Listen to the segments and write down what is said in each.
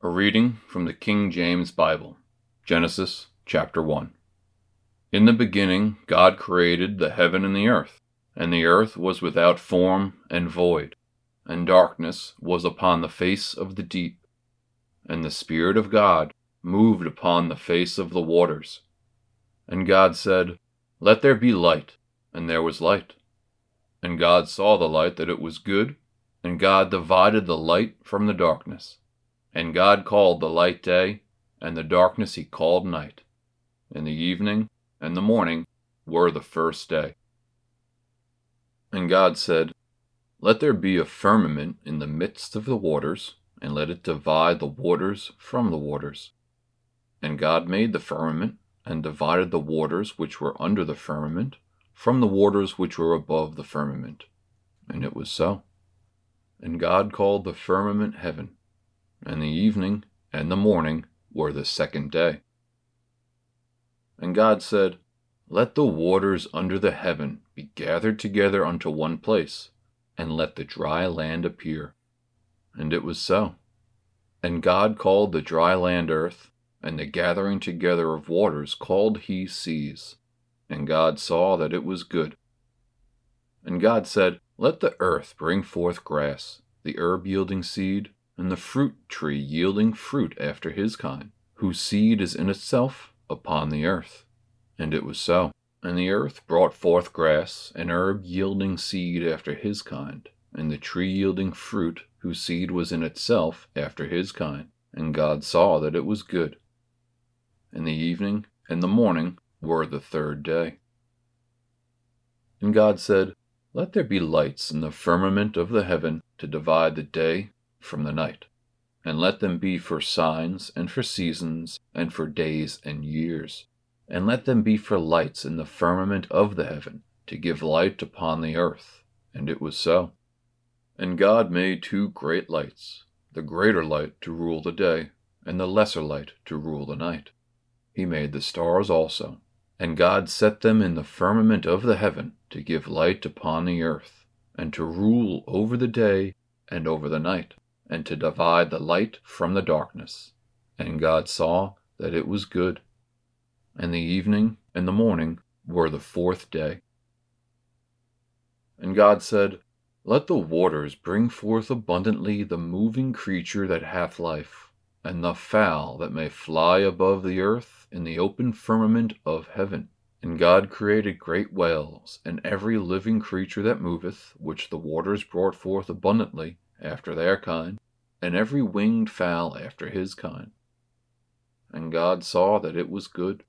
A reading from the King James Bible, Genesis chapter 1. In the beginning, God created the heaven and the earth, and the earth was without form and void, and darkness was upon the face of the deep. And the Spirit of God moved upon the face of the waters. And God said, Let there be light, and there was light. And God saw the light that it was good, and God divided the light from the darkness. And God called the light day, and the darkness he called night. And the evening and the morning were the first day. And God said, Let there be a firmament in the midst of the waters, and let it divide the waters from the waters. And God made the firmament, and divided the waters which were under the firmament from the waters which were above the firmament. And it was so. And God called the firmament heaven and the evening and the morning were the second day. And God said, Let the waters under the heaven be gathered together unto one place, and let the dry land appear. And it was so. And God called the dry land earth, and the gathering together of waters called he seas. And God saw that it was good. And God said, Let the earth bring forth grass, the herb yielding seed, and the fruit tree yielding fruit after his kind, whose seed is in itself upon the earth. And it was so. And the earth brought forth grass, and herb yielding seed after his kind, and the tree yielding fruit, whose seed was in itself after his kind. And God saw that it was good. And the evening and the morning were the third day. And God said, Let there be lights in the firmament of the heaven to divide the day from the night, and let them be for signs and for seasons and for days and years, and let them be for lights in the firmament of the heaven to give light upon the earth. And it was so. And God made two great lights, the greater light to rule the day, and the lesser light to rule the night. He made the stars also, and God set them in the firmament of the heaven to give light upon the earth, and to rule over the day and over the night and to divide the light from the darkness. And God saw that it was good. And the evening and the morning were the fourth day. And God said, Let the waters bring forth abundantly the moving creature that hath life, and the fowl that may fly above the earth in the open firmament of heaven. And God created great whales, and every living creature that moveth, which the waters brought forth abundantly, after their kind, and every winged fowl after his kind. And God saw that it was good.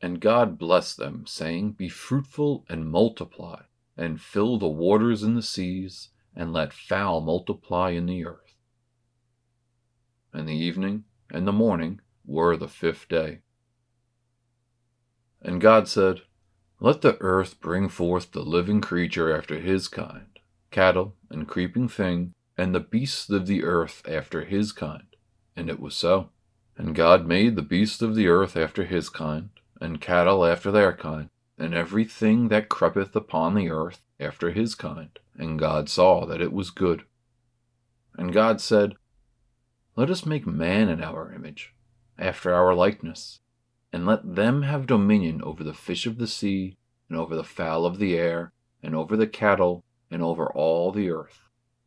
And God blessed them, saying, Be fruitful and multiply, and fill the waters in the seas, and let fowl multiply in the earth. And the evening and the morning were the fifth day. And God said, Let the earth bring forth the living creature after his kind, cattle and creeping thing, and the beasts of the earth after his kind. And it was so. And God made the beasts of the earth after his kind, and cattle after their kind, and everything that creepeth upon the earth after his kind. And God saw that it was good. And God said, Let us make man in our image, after our likeness, and let them have dominion over the fish of the sea, and over the fowl of the air, and over the cattle, and over all the earth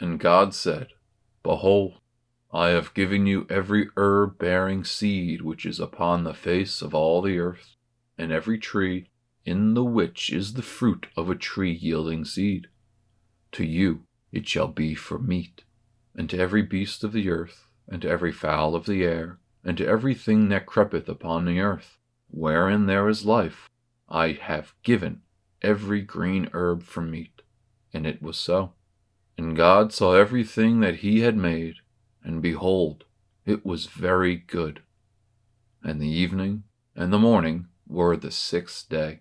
and God said, Behold, I have given you every herb bearing seed which is upon the face of all the earth, and every tree in the which is the fruit of a tree yielding seed. To you it shall be for meat, and to every beast of the earth, and to every fowl of the air, and to every thing that creepeth upon the earth, wherein there is life, I have given every green herb for meat. And it was so. And God saw everything that he had made, and behold, It was very good. And the evening and the morning were the sixth day.